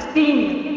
16.